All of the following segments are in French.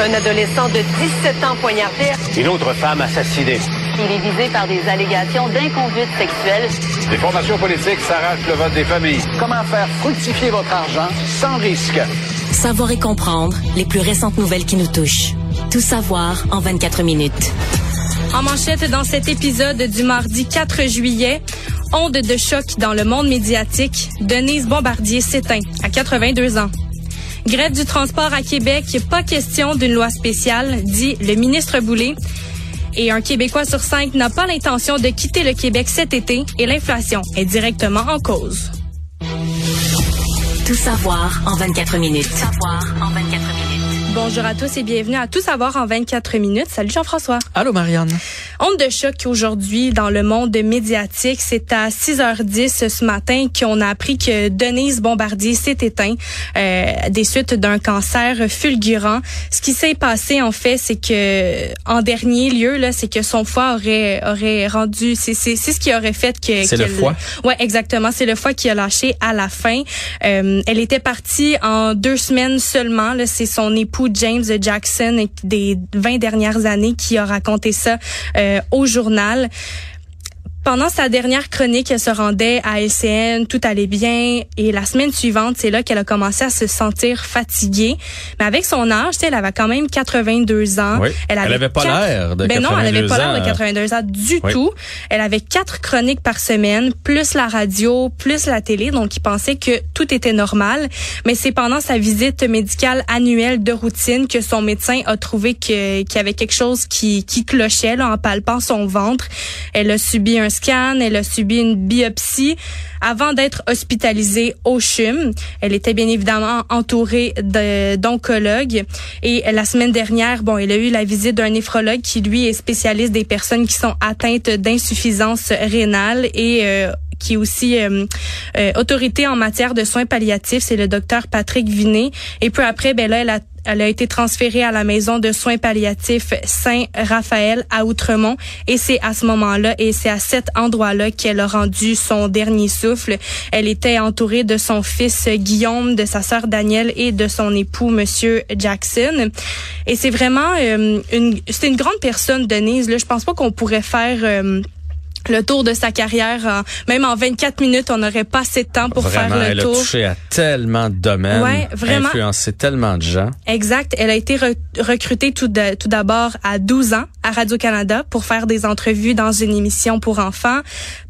Un adolescent de 17 ans poignardé. Une autre femme assassinée. Il est visé par des allégations d'inconduite sexuelle. Les formations politiques s'arrachent le vote des familles. Comment faire fructifier votre argent sans risque? Savoir et comprendre les plus récentes nouvelles qui nous touchent. Tout savoir en 24 minutes. En manchette dans cet épisode du mardi 4 juillet, onde de choc dans le monde médiatique, Denise Bombardier s'éteint à 82 ans. Grève du transport à Québec, pas question d'une loi spéciale, dit le ministre Boulay. Et un Québécois sur cinq n'a pas l'intention de quitter le Québec cet été et l'inflation est directement en cause. Tout savoir en 24 minutes. Tout savoir en 24 minutes. Bonjour à tous et bienvenue à Tout savoir en 24 minutes. Salut Jean-François. Allô Marianne. Onde de choc aujourd'hui dans le monde médiatique. C'est à 6h10 ce matin qu'on a appris que Denise Bombardier s'est éteint euh, des suites d'un cancer fulgurant. Ce qui s'est passé en fait, c'est que en dernier lieu là, c'est que son foie aurait aurait rendu c'est c'est c'est ce qui aurait fait que C'est le foie? Ouais, exactement, c'est le foie qui a lâché à la fin. Euh, elle était partie en deux semaines seulement là, c'est son époux James Jackson des 20 dernières années qui a raconté ça euh, au journal. Pendant sa dernière chronique, elle se rendait à LCN, tout allait bien. Et la semaine suivante, c'est là qu'elle a commencé à se sentir fatiguée. Mais avec son âge, tu sais, elle avait quand même 82 ans. Oui. Elle avait pas quatre- l'air de ben non, elle avait 82 pas l'air de ans. 82 ans du Oui. tout. Elle avait quatre chroniques par semaine, plus la radio, plus la télé. Donc, il pensait que tout était normal. Mais c'est pendant sa visite médicale annuelle de routine que son médecin a trouvé que- qu'il y avait quelque chose qui, qui clochait là, en palpant son ventre. Elle a subi un scan, elle a subi une biopsie avant d'être hospitalisée au CHUM. Elle était bien évidemment entourée d'oncologues. Et la semaine dernière, bon, elle a eu la visite d'un néphrologue qui, lui, est spécialiste des personnes qui sont atteintes d'insuffisance rénale et euh, qui est aussi euh, euh, autorité en matière de soins palliatifs, c'est le docteur Patrick Vinet. Et peu après, ben là, elle a, elle a été transférée à la maison de soins palliatifs Saint-Raphaël à Outremont. Et c'est à ce moment-là et c'est à cet endroit-là qu'elle a rendu son dernier souffle. Elle était entourée de son fils Guillaume, de sa sœur Danielle et de son époux Monsieur Jackson. Et c'est vraiment euh, une, c'est une grande personne, Denise. Je pense pas qu'on pourrait faire euh, le tour de sa carrière, en- même en 24 minutes, on n'aurait pas assez de temps pour Vraiment, faire le elle tour. a touché à tellement de domaines, Ouais, vraiment. influencé tellement de gens. Exact. Elle a été re- recrutée tout d'abord à 12 ans à Radio-Canada pour faire des entrevues dans une émission pour enfants.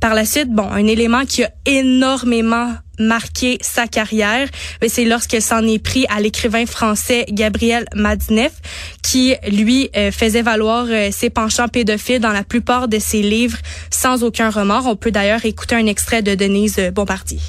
Par la suite, bon, un élément qui a énormément marqué sa carrière, c'est lorsqu'elle s'en est pris à l'écrivain français Gabriel Madinef, qui lui euh, faisait valoir euh, ses penchants pédophiles dans la plupart de ses livres sans aucun remords. On peut d'ailleurs écouter un extrait de Denise Bombardier.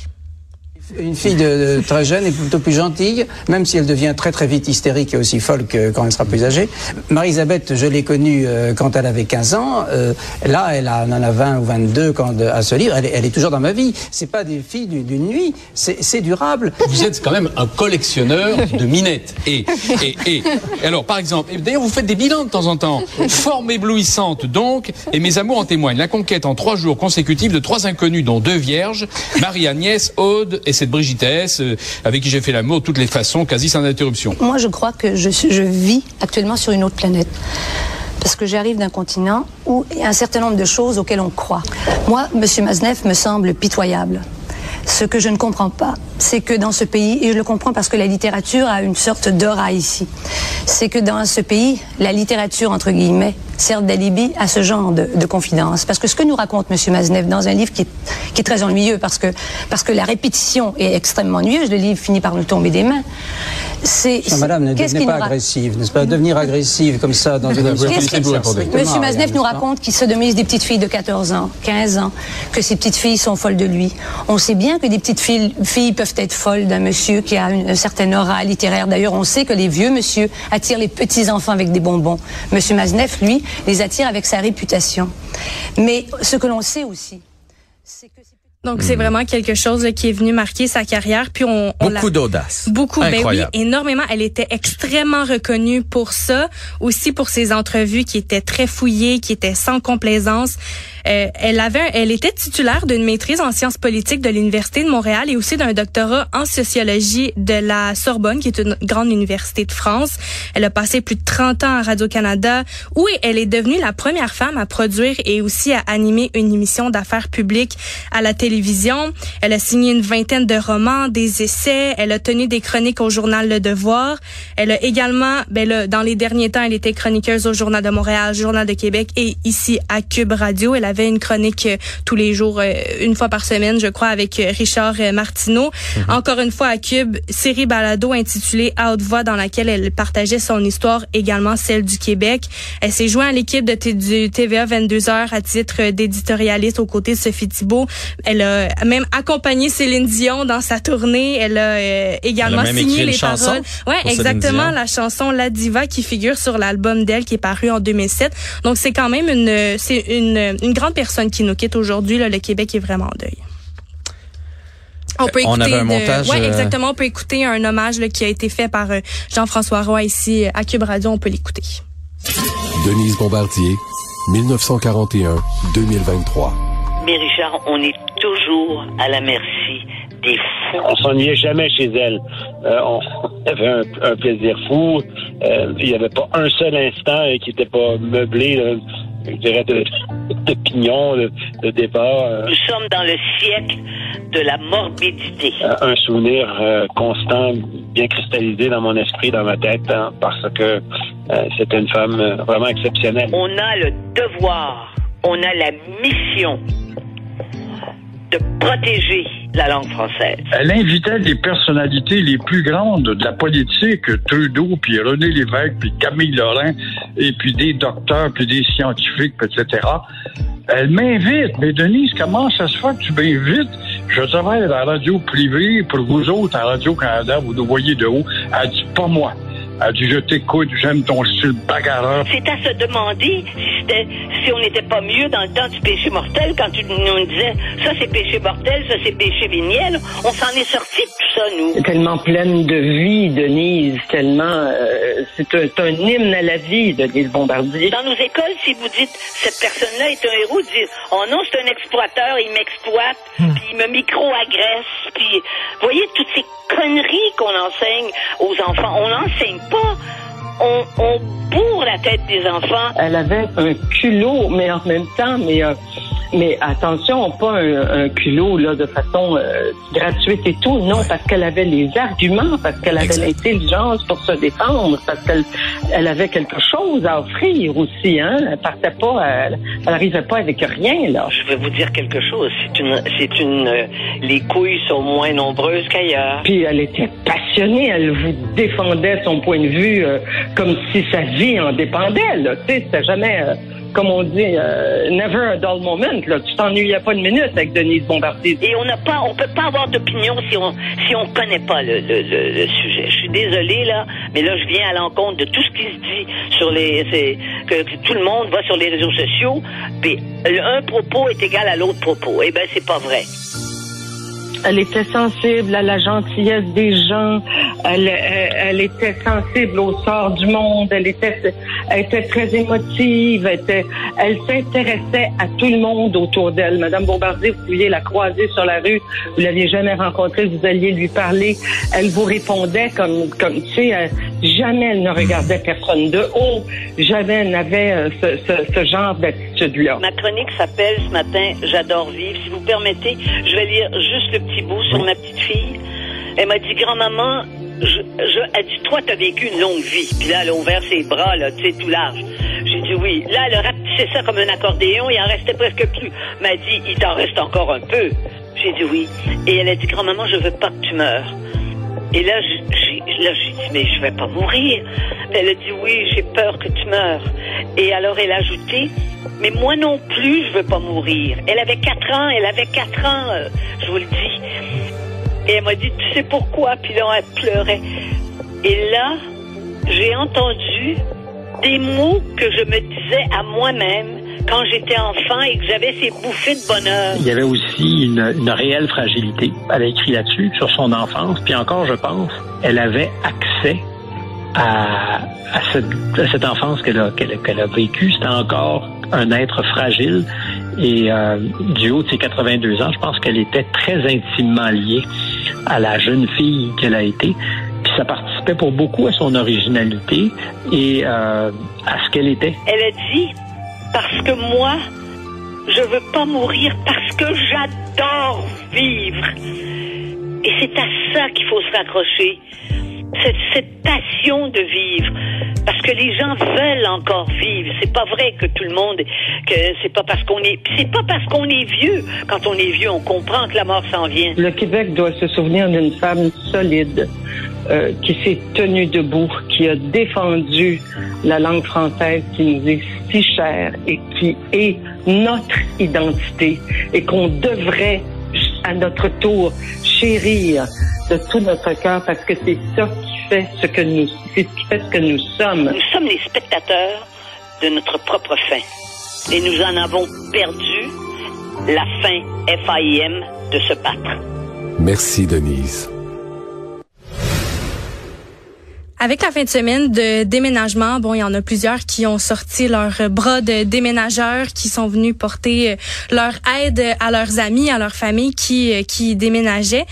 Une fille de, très jeune et plutôt plus gentille, même si elle devient très très vite hystérique et aussi folle que quand elle sera plus âgée. Marie-Elisabeth, je l'ai connue euh, quand elle avait 15 ans. Euh, là, elle, en a 20 ou 22 quand, à ce livre. Elle, est- toujours dans ma vie. C'est pas des filles d'une nuit. C'est durable. Vous êtes quand même un collectionneur de minettes. Et, et, et, alors, par exemple, d'ailleurs, vous faites des bilans de temps en temps. Forme éblouissante, donc, et mes amours en témoignent. La conquête en trois jours consécutifs de trois inconnus, dont deux vierges, Marie-Agnès, Aude et cette Brigitesse, euh, avec qui j'ai fait l'amour de toutes les façons, quasi sans interruption. Moi, je crois que je, je vis actuellement sur une autre planète. Parce que j'arrive d'un continent où il y a un certain nombre de choses auxquelles on croit. Moi, M. Maznev me semble pitoyable. Ce que je ne comprends pas, c'est que dans ce pays, et je le comprends parce que la littérature a une sorte d'aura ici, c'est que dans ce pays, la littérature, entre guillemets, sert d'alibi à ce genre de, de confidence. Parce que ce que nous raconte M. Maznev dans un livre qui est, qui est très ennuyeux, parce que, parce que la répétition est extrêmement ennuyeuse, le livre finit par nous tomber des mains, c'est... Non, madame, ne devenez pas agressive, n'est-ce pas? Devenir agressive comme ça dans une émission. Rien, Maznev nous raconte qu'il sodomise des petites filles de 14 ans, 15 ans, que ces petites filles sont folles de lui. On sait bien que des petites filles, filles peuvent être folles d'un monsieur qui a une, certaine aura littéraire. D'ailleurs, on sait que les vieux monsieur attirent les petits enfants avec des bonbons. Monsieur Maznev, lui, les attire avec sa réputation. Mais ce que l'on sait aussi, c'est que Donc, c'est vraiment quelque chose qui est venu marquer sa carrière. Puis on, Beaucoup d'audace. Beaucoup, ben oui, Incroyable. énormément. Elle était extrêmement reconnue pour ça, aussi pour ses entrevues qui étaient très fouillées, qui étaient sans complaisance. Euh, elle avait, elle était titulaire d'une maîtrise en sciences politiques de l'Université de Montréal et aussi d'un doctorat en sociologie de la Sorbonne, qui est une grande université de France. Elle a passé plus de 30 ans à Radio-Canada, où elle est devenue la première femme à produire et aussi à animer une émission d'affaires publiques à la télévision. Elle a signé une vingtaine de romans, des essais. Elle a tenu des chroniques au journal Le Devoir. Elle a également, ben là, dans les derniers temps, elle était chroniqueuse au Journal de Montréal, Journal de Québec et ici à Cube Radio. Avait une chronique euh, tous les jours, euh, une fois par semaine, je crois, avec euh, Richard Martineau. Mhm. Encore une fois à Cube, série balado intitulée À haute voix dans laquelle elle partageait son histoire, également celle du Québec. Elle s'est jointe à l'équipe de du TVA 22h à titre d'éditorialiste aux côtés de Sophie Thibault. Elle a même accompagné Céline Dion dans sa tournée. Elle a également signé les paroles. Ouais, exactement, la chanson La Diva qui figure sur l'album d'elle qui est paru en 2007. Donc c'est quand même une c'est une, une grande personne qui nous quitte aujourd'hui. Le Québec est vraiment en deuil. On peut écouter on avait un montage. Ouais, euh, exactement. On peut écouter un hommage là, qui a été fait par euh, Jean-François Roy ici à Cube Radio. On peut l'écouter. Denise Bombardier, 1941-2023. Mais Richard, on est toujours à la merci des fous. On s'ennuyait jamais chez elle. Euh, on avait un, plaisir fou. il n'y avait pas un seul instant qui n'était pas meublé je dirais, de, d'opinion, de, de débat. Euh. Nous sommes dans le siècle de la morbidité. Un souvenir euh, constant, bien cristallisé dans mon esprit, dans ma tête, hein, parce que euh, c'était une femme vraiment exceptionnelle. On a le devoir, on a la mission de protéger la langue française. Elle invitait des personnalités les plus grandes de la politique, Trudeau, puis René Lévesque, puis Camille Laurent, et puis des docteurs, puis des scientifiques, etc. Elle m'invite. Mais Denise, comment ça se fait que tu m'invites? Je travaille à la radio privée. Pour vous autres, à Radio-Canada, vous nous voyez de haut. Elle dit, pas moi. Elle dit, je t'écoute, j'aime ton style bagarreur. C'est à se demander si, si on n'était pas mieux dans le temps du péché mortel quand tu nous disais, ça c'est péché mortel, ça c'est péché véniel. On s'en est sorti de tout ça, nous. Tellement pleine de vie, Denise, tellement... Euh, c'est un, un, hymne à la vie, Denise Bombardier. Dans nos écoles, si vous dites, cette personne-là est un héros, dire, oh non, c'est un exploiteur, il m'exploite, hmm. puis il me micro-agresse, puis... voyez, toutes ces conneries qu'on enseigne aux enfants, on n'enseigne On, on, bourre la tête des enfants. Elle avait un culot, mais en même temps, mais euh, mais attention, pas un, un culot là de façon euh, gratuite et tout. Non, parce qu'elle avait les arguments, parce qu'elle avait l'intelligence pour se défendre, parce qu'elle elle avait quelque chose à offrir aussi. Hein, elle partait pas, elle, elle pas avec rien là. Je vais vous dire quelque chose. C'est une, c'est une, euh, les couilles sont moins nombreuses qu'ailleurs. Puis elle était passionnée. Elle vous défendait son point de vue euh, comme si sa vie en dépendait. Là, tu sais, c'était jamais comme on dit, euh, never a dull moment. Là. Tu t'ennuyais pas une minute avec Denise Bombardier. Et on n'a pas, on peut pas avoir d'opinion si on si on connaît pas le, le, le, sujet. Je suis désolée là, mais là je viens à l'encontre de tout ce qui se dit sur les, que, que, tout le monde va sur les réseaux sociaux. Puis un propos est égal à l'autre propos. Eh ben c'est pas vrai. Elle était sensible à la gentillesse des gens. Elle, elle, était sensible au sort du monde. Elle était, elle était très émotive. Elle, elle s'intéressait à tout le monde autour d'elle. Madame Bombardier, vous pouviez la croiser sur la rue. Vous l'aviez jamais rencontrée. Vous alliez lui parler. Elle vous répondait comme, comme tu sais, euh, jamais elle ne regardait personne de haut. Jamais elle n'avait euh, ce, ce, ce genre d'attitude-là. Ma chronique s'appelle ce matin J'adore vivre. Si vous permettez, je vais lire juste le petit bout sur ma petite fille. Elle m'a dit, grand-maman, je, je, elle dit, toi, t'as vécu une longue vie. Puis là, elle a ouvert ses bras, là, tu sais, tout large. J'ai dit oui. Là, elle a rapetissé ça comme un accordéon, il en restait presque plus. Elle m'a dit, il t'en reste encore un peu. J'ai dit oui. Et elle a dit, grand-maman, je veux pas que tu meurs. Et là, j'ai dit, mais je vais pas mourir. Elle a dit, oui, j'ai peur que tu meurs. Et alors, elle a ajouté, mais moi non plus, je veux pas mourir. Elle avait quatre ans, elle avait quatre ans, euh, je vous le dis. Et elle m'a dit, tu sais pourquoi? Puis là, elle pleurait. Et là, j'ai entendu des mots que je me disais à moi-même quand j'étais enfant et que j'avais ces bouffées de bonheur. Il y avait aussi une, une réelle fragilité. Elle a écrit là-dessus, sur son enfance. Puis encore, je pense, elle avait accès à, à, cette, à cette, enfance qu'elle a, qu'elle, qu'elle a vécue. C'était encore un être fragile Et euh, du haut de ses 82 ans, je pense qu'elle était très intimement liée à la jeune fille qu'elle a été. Puis ça participait pour beaucoup à son originalité et euh, à ce qu'elle était. Elle a dit, parce que moi, je veux pas mourir parce que j'adore vivre. Et c'est à ça qu'il faut se raccrocher. Cette, cette passion de vivre. Parce que les gens veulent encore vivre. C'est pas vrai que tout le monde, que c'est pas parce qu'on est, c'est pas parce qu'on est vieux. Quand on est vieux, on comprend que la mort s'en vient. Le Québec doit se souvenir d'une femme solide euh, qui s'est tenue debout, qui a défendu la langue française qui nous est si chère et qui est notre identité et qu'on devrait à notre tour chérir de tout notre cœur parce que c'est ça qui fait ce que nous, c'est ce qui fait ce que nous sommes. Nous sommes les spectateurs de notre propre fin. Et nous en avons perdu la fin FAIM de se battre. Merci, Denise. Avec la fin de semaine de déménagement, bon, il y en a plusieurs qui ont sorti leur bras de déménageurs, qui sont venus porter euh, leur aide à leurs amis, à leurs familles qui euh, qui déménageaient.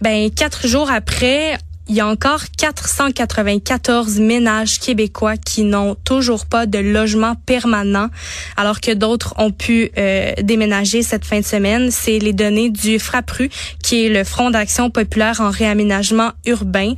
Ben quatre jours après, il y a encore 494 ménages québécois qui n'ont toujours pas de logement permanent, alors que d'autres ont pu euh, déménager cette fin de semaine. C'est les données du FRAPRU, qui est le Front d'action populaire en réaménagement urbain.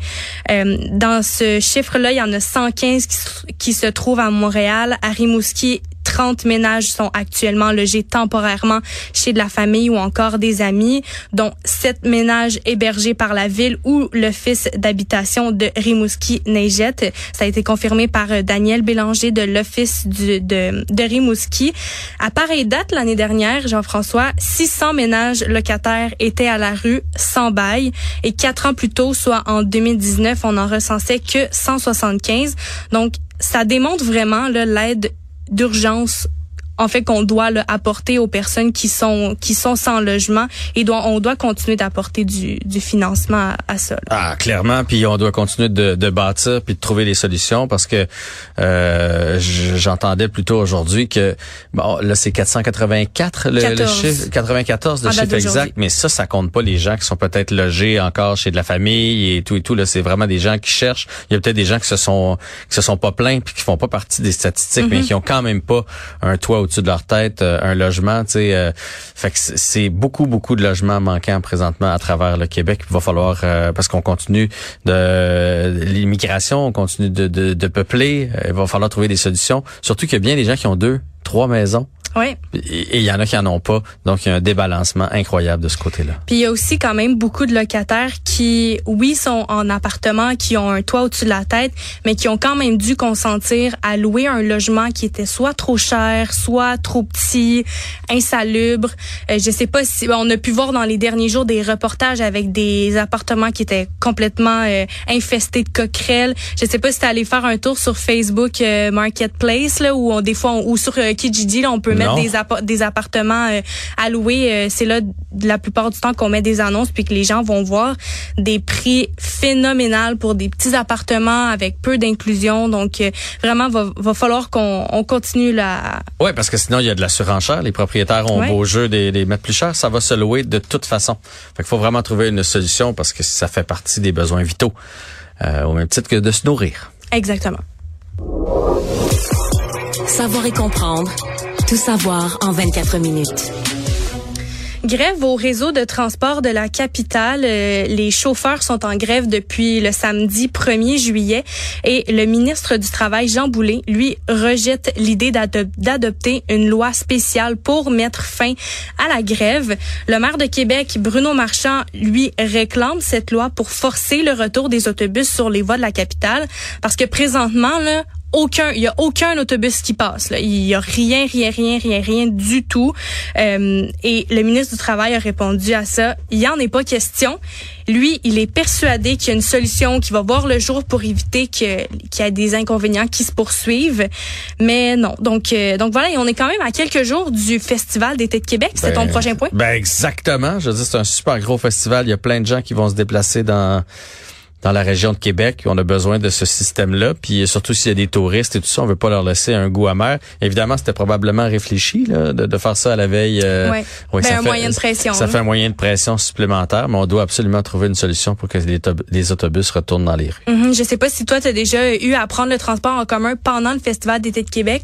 Euh, dans ce chiffre-là, il y en a 115 qui, qui se trouvent à Montréal, à Rimouski 30 ménages sont actuellement logés temporairement chez de la famille ou encore des amis, dont 7 ménages hébergés par la ville ou l'office d'habitation de Rimouski-Neigette. Ça a été confirmé par euh, Daniel Bélanger de l'office de, de Rimouski. À pareille date, l'année dernière, Jean-François, 600 ménages locataires étaient à la rue sans bail et quatre ans plus tôt, soit en 2019, on en recensait que 175. Donc, ça démontre vraiment l'aide d'urgence en fait qu'on doit là, apporter aux personnes qui sont qui sont sans logement et doit, on doit continuer d'apporter du, du financement à, à ça. Là. Ah clairement, puis on doit continuer de, de bâtir puis de trouver des solutions parce que euh, j'entendais plutôt aujourd'hui que bon là c'est 484 le, le, chiffre 94 le chiffre exact, mais ça ça compte pas les gens qui sont peut-être logés encore chez de la famille et tout et tout là c'est vraiment des gens qui cherchent. Il y a peut-être des gens qui se sont qui se sont pas plaints puis qui font pas partie des statistiques mm -hmm. mais qui ont quand même pas un toit au-dessus de leur tête euh, un logement, tu sais. Euh, fait que c'est beaucoup beaucoup de logements manquants présentement à travers le Québec. Il va falloir euh, parce qu'on continue de l'immigration, on continue de, de, de peupler. il va falloir trouver des solutions. Surtout qu'il y a bien des gens qui ont deux, trois maisons. Oui. Et il y en a qui en ont pas. Donc, il y a un débalancement incroyable de ce côté-là. Puis, il y a aussi quand même beaucoup de locataires qui, oui, sont en appartement, qui ont un toit au-dessus de la tête, mais qui ont quand même dû consentir à louer un logement qui était soit trop cher, soit trop petit, insalubre. Euh, je sais pas si on a pu voir dans les derniers jours des reportages avec des appartements qui étaient complètement euh, infestés de coquerelles. Je sais pas si tu allé faire un tour sur Facebook euh, Marketplace là où on, des fois on, ou sur euh, Kijiji là on peut mettre des, des appartements euh, à louer. Euh, c'est là la plupart du temps qu'on met des annonces puis que les gens vont voir des prix phénoménaux pour des petits appartements avec peu d'inclusion. Donc euh, vraiment va, va falloir qu'on on continue là. Ouais, parce que sinon il y a de la surenchère. Les propriétaires ont ouais. beau jeu des, des mettre plus cher, ça va se louer de toute façon. Fait qu'il faut vraiment trouver une solution parce que ça fait partie des besoins vitaux, euh, au même titre que de se nourrir. Exactement. Savoir et comprendre. Tout savoir en 24 minutes. Grève au réseau de transport de la capitale. Euh, les chauffeurs sont en grève depuis le samedi 1er juillet et le ministre du Travail, Jean Boulet, lui, rejette l'idée d'adopter une loi spéciale pour mettre fin à la grève. Le maire de Québec, Bruno Marchand, lui, réclame cette loi pour forcer le retour des autobus sur les voies de la capitale parce que présentement, là, aucun, il y a aucun autobus qui passe. Là. Il y a rien, rien, rien, rien, rien du tout. Euh, et le ministre du Travail a répondu à ça. Il y en est pas question. Lui, il est persuadé qu'il y a une solution qui va voir le jour pour éviter que, qu'il y ait des inconvénients qui se poursuivent. Mais non. Donc, euh, donc voilà, et on est quand même à quelques jours du Festival d'été de Québec. C'est ton prochain point? Ben exactement. Je veux dire, c'est un super gros festival. Il y a plein de gens qui vont se déplacer dans dans la région de Québec. On a besoin de ce système-là. Puis surtout s'il y a des touristes et tout ça, on veut pas leur laisser un goût amer. Évidemment, c'était probablement réfléchi là, de, de, faire ça à la veille. Euh, ouais. oui, ben, ça un fait, moyen de pression. Ça fait un moyen de pression supplémentaire, mais on doit absolument trouver une solution pour que les, les autobus retournent dans les rues. Mm -hmm. Je sais pas si toi, tu as déjà eu à prendre le transport en commun pendant le Festival d'été de Québec.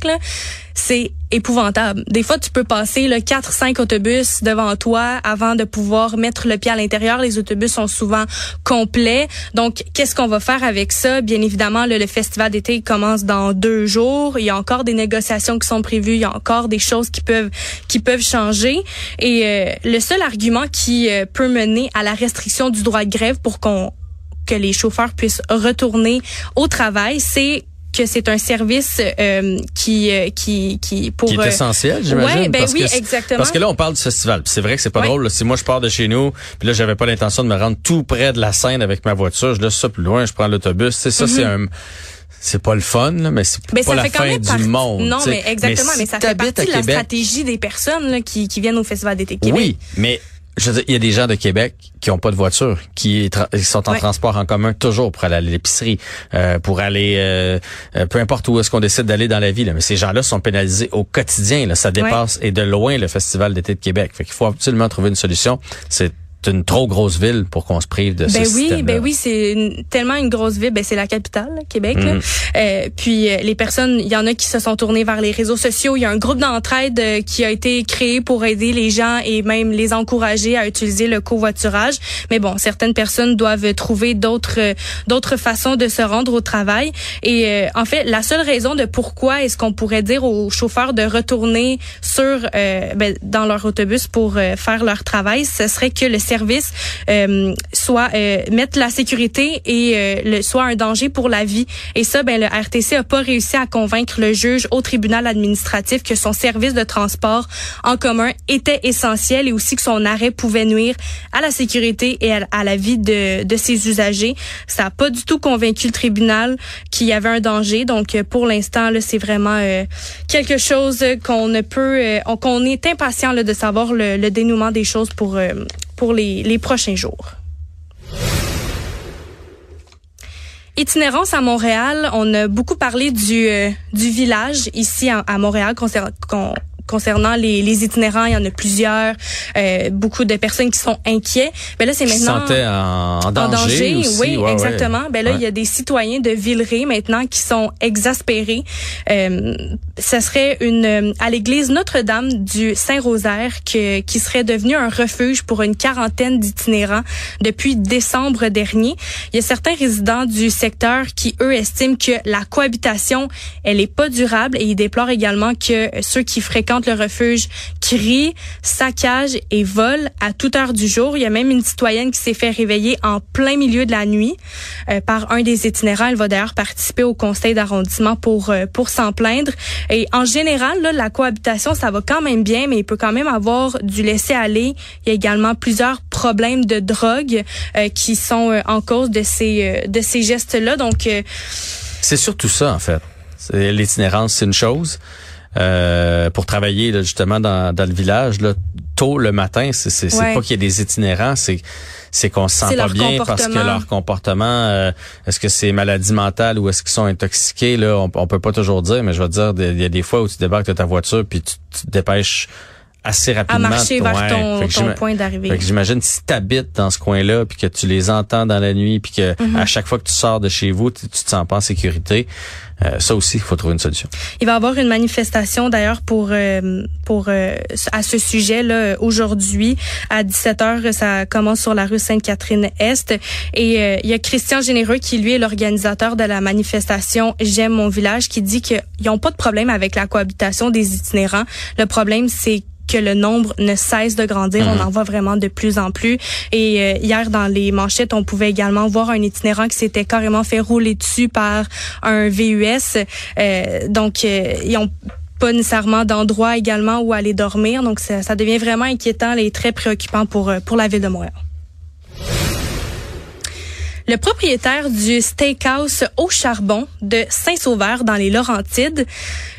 C'est épouvantable. Des fois, tu peux passer le 4 5 autobus devant toi avant de pouvoir mettre le pied à l'intérieur. Les autobus sont souvent complets. Donc, qu'est-ce qu'on va faire avec ça? Bien évidemment, le, le festival d'été commence dans deux jours. Il y a encore des négociations qui sont prévues. Il y a encore des choses qui peuvent qui peuvent changer. Et euh, le seul argument qui euh, peut mener à la restriction du droit de grève pour qu'on que les chauffeurs puissent retourner au travail, c'est que c'est un service euh, qui qui qui pour qui est essentiel j'imagine ouais, ben parce oui que, exactement parce que là on parle du festival c'est vrai que c'est pas ouais. drôle là. si moi je pars de chez nous puis là j'avais pas l'intention de me rendre tout près de la scène avec ma voiture je laisse ça plus loin je prends l'autobus c'est ça mm -hmm. c'est un c'est pas le fun, là, mais c'est pas la fin du part... monde. Non, mais exactement, mais, si ça fait partie de la stratégie des personnes là, qui, qui viennent au Festival d'été Québec. Oui, mais je veux dire, il y a des gens de Québec qui ont pas de voiture, qui, qui sont en ouais. transport en commun toujours pour aller à l'épicerie, euh, pour aller, euh, peu importe où est-ce qu'on décide d'aller dans la ville. Mais ces gens-là sont pénalisés au quotidien. Là, ça dépasse ouais. et de loin le Festival d'été de Québec. Fait qu'il faut absolument trouver une solution. C'est c'est une trop grosse ville pour qu'on se prive de ben ce oui, système Ben oui, c'est tellement une grosse ville. Ben c'est la capitale, Québec. Mm -hmm. euh, puis euh, les personnes, il y en a qui se sont tournées vers les réseaux sociaux. Il y a un groupe d'entraide euh, qui a été créé pour aider les gens et même les encourager à utiliser le covoiturage. Mais bon, certaines personnes doivent trouver d'autres d'autres façons de se rendre au travail. Et euh, en fait, la seule raison de pourquoi est-ce qu'on pourrait dire aux chauffeurs de retourner sur ben, dans leur autobus pour faire leur travail, ce serait que le service euh, soit euh, mettre la sécurité et euh, soit un danger pour la vie. Et ça, ben le RTC a pas réussi à convaincre le juge au tribunal administratif que son service de transport en commun était essentiel et aussi que son arrêt pouvait nuire à la sécurité et à, la vie de, de ses usagers. Ça a pas du tout convaincu le tribunal qu'il y avait un danger. Donc pour l'instant, c'est vraiment quelque chose qu'on ne peut, qu'on est impatient là, de savoir le, le, dénouement des choses pour euh, pour les, prochains jours. Itinérance à Montréal, on a beaucoup parlé du, euh, village ici à, Montréal concernant les, les, itinérants, il y en a plusieurs, euh, beaucoup de personnes qui sont inquiets. Ben là, c'est maintenant en, en, danger. En danger aussi. Oui, ouais, exactement. Ouais. Ben là, ouais. il y a des citoyens de Villeray maintenant qui sont exaspérés. Euh, ce serait une à l'église Notre-Dame du Saint-Rosaire que, qui serait devenu un refuge pour une quarantaine d'itinérants depuis décembre dernier. Il y a certains résidents du secteur qui eux estiment que la cohabitation elle est pas durable et ils déplorent également que ceux qui fréquentent le refuge crient, saccagent et volent à toute heure du jour. Il y a même une citoyenne qui s'est fait réveiller en plein milieu de la nuit euh, par un des itinérants. Elle va d'ailleurs participer au conseil d'arrondissement pour euh, pour s'en plaindre. Et en général, là, la cohabitation, ça va quand même bien, mais il peut quand même avoir du laisser-aller. Il y a également plusieurs problèmes de drogue euh, qui sont en cause de ces de ces gestes-là. Donc c'est surtout ça en fait. L'itinérance, c'est une chose. Euh, pour travailler là, justement dans, dans le village là, tôt le matin. C'est ouais. pas qu'il y ait des itinérants, c'est c'est qu'on se sent pas bien parce que leur comportement, euh, est-ce que c'est maladie mentale ou est-ce qu'ils sont intoxiqués là, on, on peut pas toujours dire, mais je vais dire, il y a des fois où tu débarques de ta voiture puis tu, tu te dépêches assez rapidement. À marcher vers ton, ton point d'arrivée. J'imagine si tu habites dans ce coin-là, puis que tu les entends dans la nuit, puis que mm -hmm. à chaque fois que tu sors de chez vous, tu, tu te sens pas en sécurité. Euh, ça aussi, il faut trouver une solution. Il va y avoir une manifestation d'ailleurs pour euh, pour euh, à ce sujet là aujourd'hui à 17h. Ça commence sur la rue Sainte-Catherine-Est et il y a Christian Généreux qui lui est l'organisateur de la manifestation J'aime mon village qui dit qu'ils n'ont pas de problème avec la cohabitation des itinérants. Le problème c'est que le nombre ne cesse de grandir. Mmh. On en voit vraiment de plus en plus. Et euh, hier, dans les manchettes, on pouvait également voir un itinérant qui s'était carrément fait rouler dessus par un VUS. Euh, donc, euh, ils ont pas nécessairement d'endroit également où aller dormir. Donc, ça, ça devient vraiment inquiétant et très préoccupant pour, pour la ville de Montréal. Le propriétaire du steakhouse au charbon de Saint-Sauveur dans les Laurentides,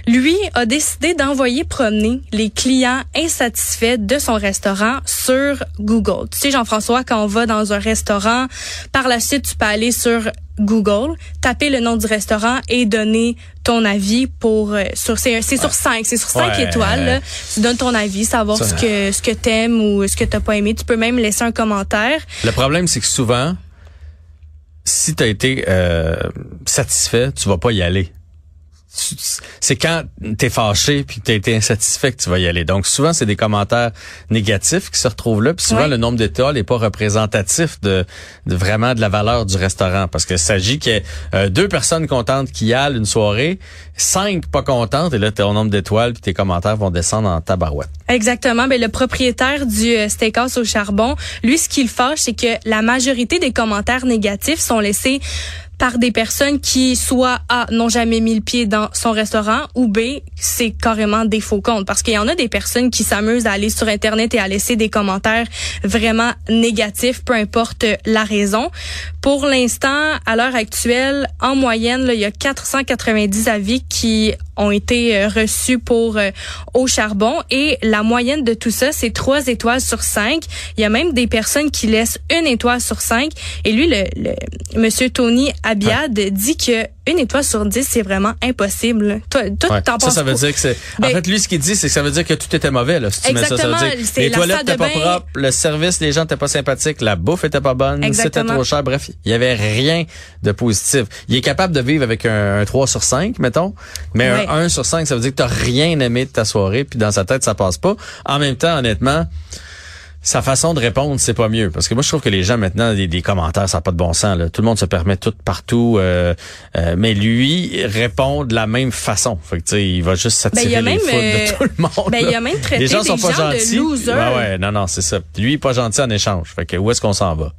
lui a décidé d'envoyer promener les clients insatisfaits de son restaurant sur Google. Tu sais, Jean-François, quand on va dans un restaurant, par la suite, tu peux aller sur Google, taper le nom du restaurant et donner ton avis pour euh, sur c'est sur cinq, c'est sur cinq étoiles. Là. Tu donnes ton avis, savoir ce que ce que t'aimes ou ce que t'as pas aimé. Tu peux même laisser un commentaire. Le problème, c'est que souvent, si tu as été euh, satisfait, tu vas pas y aller c'est quand t'es fâché puis que t'as été insatisfait que tu vas y aller. Donc souvent c'est des commentaires négatifs qui se retrouvent là. Puis souvent le nombre d'étoiles n'est pas représentatif de, vraiment de la valeur du restaurant parce qu'il s'agit qu'il y ait euh, deux personnes contentes qui y allent une soirée, cinq pas contentes et là t'es au nombre d'étoiles puis tes commentaires vont descendre en tabarouette. Exactement. Ben le propriétaire du euh, steakhouse au charbon, lui ce qu'il fâche c'est que la majorité des commentaires négatifs sont laissés par des personnes qui soit A n'ont jamais mis le pied dans son restaurant ou B c'est carrément des faux comptes parce qu'il y en a des personnes qui s'amusent à aller sur internet et à laisser des commentaires vraiment négatifs peu importe la raison. Pour l'instant, à l'heure actuelle, en moyenne, là, il y a 490 avis qui ont été euh, reçus pour euh, au charbon et la moyenne de tout ça, c'est trois étoiles sur cinq. Il y a même des personnes qui laissent une étoile sur cinq. Et lui, le, le Monsieur Tony Abiad dit que une étoile sur dix, c'est vraiment impossible. Toi, toi t'en penses Ça, ça veut dire que c'est. en ben fait, lui, ce qu'il dit, c'est que ça veut dire que tout était mauvais. Là, si tu mets ça, ça veut dire les toilettes étaient pas propres, le service, les gens étaient pas sympathiques, la bouffe était pas bonne, c'était trop cher. Bref, il y avait rien de positif. Il est capable de vivre avec un, 3 sur 5, mettons, mais un 1 sur 5, ça veut dire que t'as rien aimé de ta soirée, puis dans sa tête, ça passe pas. En même temps, honnêtement sa façon de répondre, c'est pas mieux. Parce que moi, je trouve que les gens maintenant, des, des commentaires, ça n'a pas de bon sens. Là. Tout le monde se permet tout partout. Euh, euh, mais lui répond de la même façon. Fait que, tu sais, il va juste s'attirer ben, les foudres de euh, tout le monde. Ben, il a même traité les gens sont pas gentils. Ouais, ouais, non, non, c'est ça. Lui, il est pas gentil en échange. Fait que où est-ce qu'on s'en va?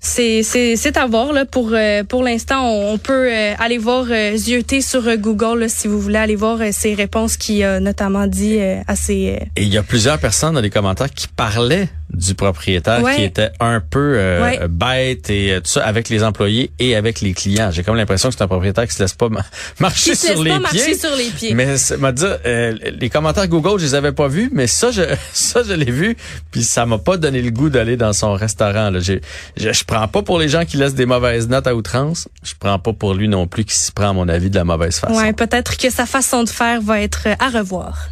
C'est à voir là. Pour euh, pour l'instant on, peut euh, aller voir euh, sur euh, Google si vous voulez aller voir ces réponses qui a notamment dit à Et il y a plusieurs personnes dans les commentaires qui parlaient du propriétaire qui était un peu euh, bête et euh, tout ça avec les employés et avec les clients. J'ai comme l'impression que c'est un propriétaire qui se laisse pas marcher, sur, se les pas marcher sur les pieds. Mais m'a dit euh, les commentaires Google, je les avais pas vus, mais ça je ça je l'ai vu puis ça m'a pas donné le goût d'aller dans son restaurant là. Je, je prends pas pour les gens qui laissent des mauvaises notes à outrance, je prends pas pour lui non plus qui s'y prend à mon avis de la mauvaise façon. Ouais, peut-être que sa façon de faire va être à revoir.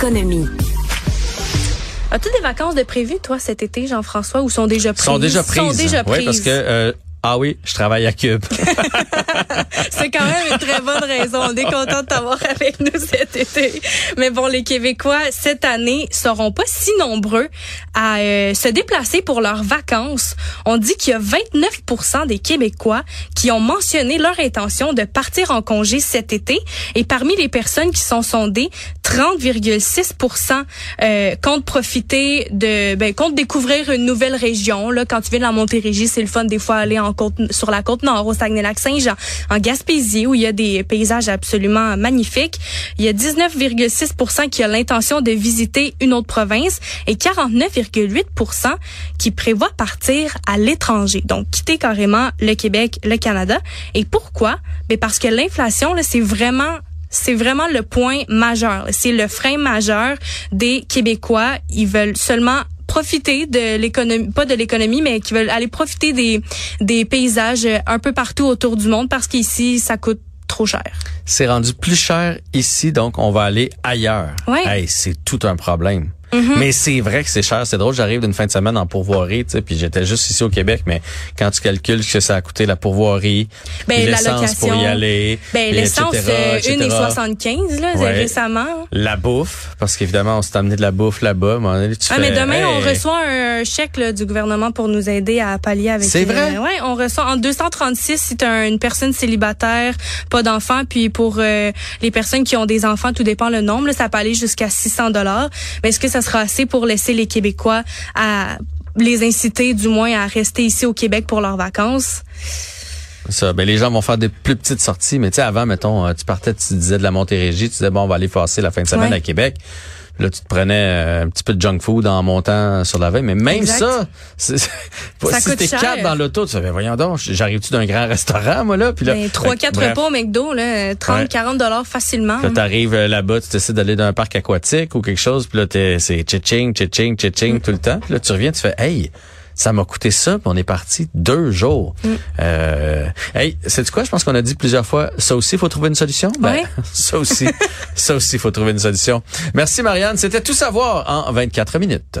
Économie. As-tu des vacances de prévues, toi, cet été, Jean-François, ou sont déjà prises? Sont déjà prises? Sont déjà prises. Oui, parce que euh, ah oui, je travaille à Cube. c'est quand même une très bonne raison. On est content de t'avoir avec nous cet été. Mais bon, les Québécois, cette année, seront pas si nombreux à euh, se déplacer pour leurs vacances. On dit qu'il y a 29% des Québécois qui ont mentionné leur intention de partir en congé cet été. Et parmi les personnes qui sont sondées, 30,6 euh, comptent profiter de, ben, comptent découvrir une nouvelle région. Là, quand tu viens de la Montérégie, c'est le fun des fois aller en sur la côte nord, au Saguenay-Lac-Saint-Jean, en Gaspésie, où il y a des paysages absolument magnifiques. Il y a 19,6% qui a l'intention de visiter une autre province et 49,8% qui prévoient partir à l'étranger. Donc, quitter carrément le Québec, le Canada. Et pourquoi? Ben parce que l'inflation, c'est vraiment c'est vraiment le point majeur. C'est le frein majeur des Québécois. Ils veulent seulement profiter de l'économie, pas de l'économie, mais qui veulent aller profiter des, des paysages un peu partout autour du monde parce qu'ici, ça coûte trop cher. C'est rendu plus cher ici, donc on va aller ailleurs. Ouais. Hey, c'est tout un problème. Mm-hmm. Mais c'est vrai que c'est cher. C'est drôle, j'arrive d'une fin de semaine en pourvoirie, tu sais, puis j'étais juste ici au Québec, mais quand tu calcules que ça a coûté la pourvoirie, ben, l'essence pour y aller, ben, l'essence, euh, 1,75 là, récemment. La bouffe, parce qu'évidemment, on s'est amené de la bouffe là-bas. Mais, ah, mais demain, on reçoit un chèque là, du gouvernement pour nous aider à pallier avec. C'est vrai? Euh, ouais, on reçoit en 236 si t'es une personne célibataire, pas d'enfants, puis pour euh, les personnes qui ont des enfants, tout dépend le nombre, là, ça peut aller jusqu'à 600 dollars. Mais est-ce que ça sera assez pour laisser les Québécois à les inciter du moins à rester ici au Québec pour leurs vacances. Ça, ben les gens vont faire des plus petites sorties, mais tu sais avant mettons euh, tu partais tu disais de la Montérégie, tu disais bon on va aller passer la fin de semaine à Québec. Là, tu te prenais euh, un petit peu de junk food en montant sur la veille. Mais même Exact. ça, c'est- Ça si t'es quatre dans l'auto, tu savais, voyons donc, j'arrive-tu d'un grand restaurant, moi, là? Puis là, Ben, 3 fait que, 4 bref. repas au McDo là, 30 Ouais. 40 dollars facilement. Là, t'arrives euh, là-bas, tu décides d'aller dans un parc aquatique ou quelque chose, puis là, t'es, c'est tching, tching, tching Mm. tout le temps. Puis là, tu reviens, tu fais, hey, ça m'a coûté ça, puis on est parti deux jours. Mm. Euh, hey, c'est quoi? Je pense qu'on a dit plusieurs fois, ça aussi, faut trouver une solution? Ben, ça aussi, ça aussi, il faut trouver une solution. Merci, Marianne. C'était tout savoir en 24 minutes.